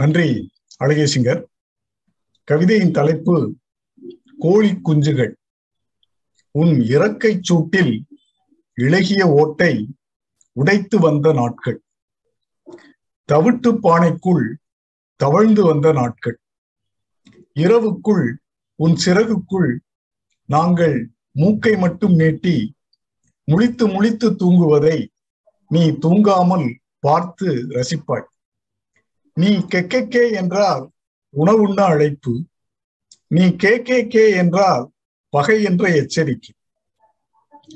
நன்றி அழகேசிங்கர் கவிதையின் தலைப்பு கோழி குஞ்சுகள். உன் இறக்கை சூட்டில் இழகிய ஓட்டை உடைத்து வந்த நாட்கள். தவிட்டு பானைக்குள் தவழ்ந்து வந்த நாட்கள். இரவுக்குள் உன் சிறகுக்குள் நாங்கள் மூக்கை மட்டும் நீட்டி முழித்து முழித்து தூங்குவதை நீ தூங்காமல் பார்த்து ரசிப்பாய். நீ கெக்கே என்றால் உணவுண்ண அழைப்பு. நீ கே கே கே என்றால் பகை என்ற எச்சரிக்கை.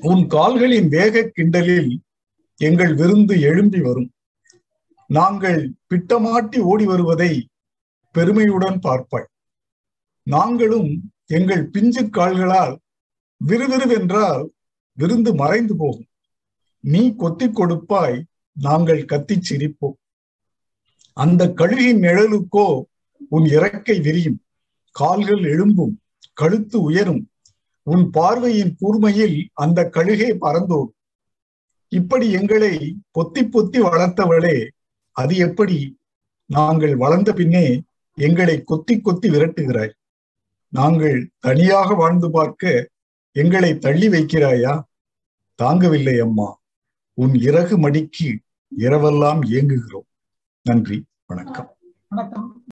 உன் கால்களின் வேக கிண்டலில் எங்கள் விருந்து எழும்பி வரும். நாங்கள் பிட்டமாட்டி ஓடி வருவதை பெருமையுடன் பார்ப்பாய். நாங்களும் எங்கள் பிஞ்சு கால்களால் விறுவிறுவென்றால் விருந்து மறைந்து போகும். நீ கொத்தி கொடுப்பாய் நாங்கள் கத்திச் சிரிப்போம். அந்த கழுகின் நிழலுக்கோ உன் இறக்கை விரியும். கால்கள் எழும்பும் கழுத்து உயரும். உன் பார்வையின் கூர்மையில் அந்த கழுகே பறந்தோம் இப்படி எங்களை பொத்தி பொத்தி வளர்த்தவளே அது எப்படி? நாங்கள் வளர்ந்த பின்னே எங்களை கொத்தி கொத்தி விரட்டுகிறாய். நாங்கள் தனியாக வாழ்ந்து பார்க்க எங்களை தள்ளி வைக்கிறாயா? தாங்கவில்லை அம்மா. உன் இறகு மடிக்கு இரவெல்லாம் இயங்குகிறோம் நன்றி வணக்கம். வணக்கம்.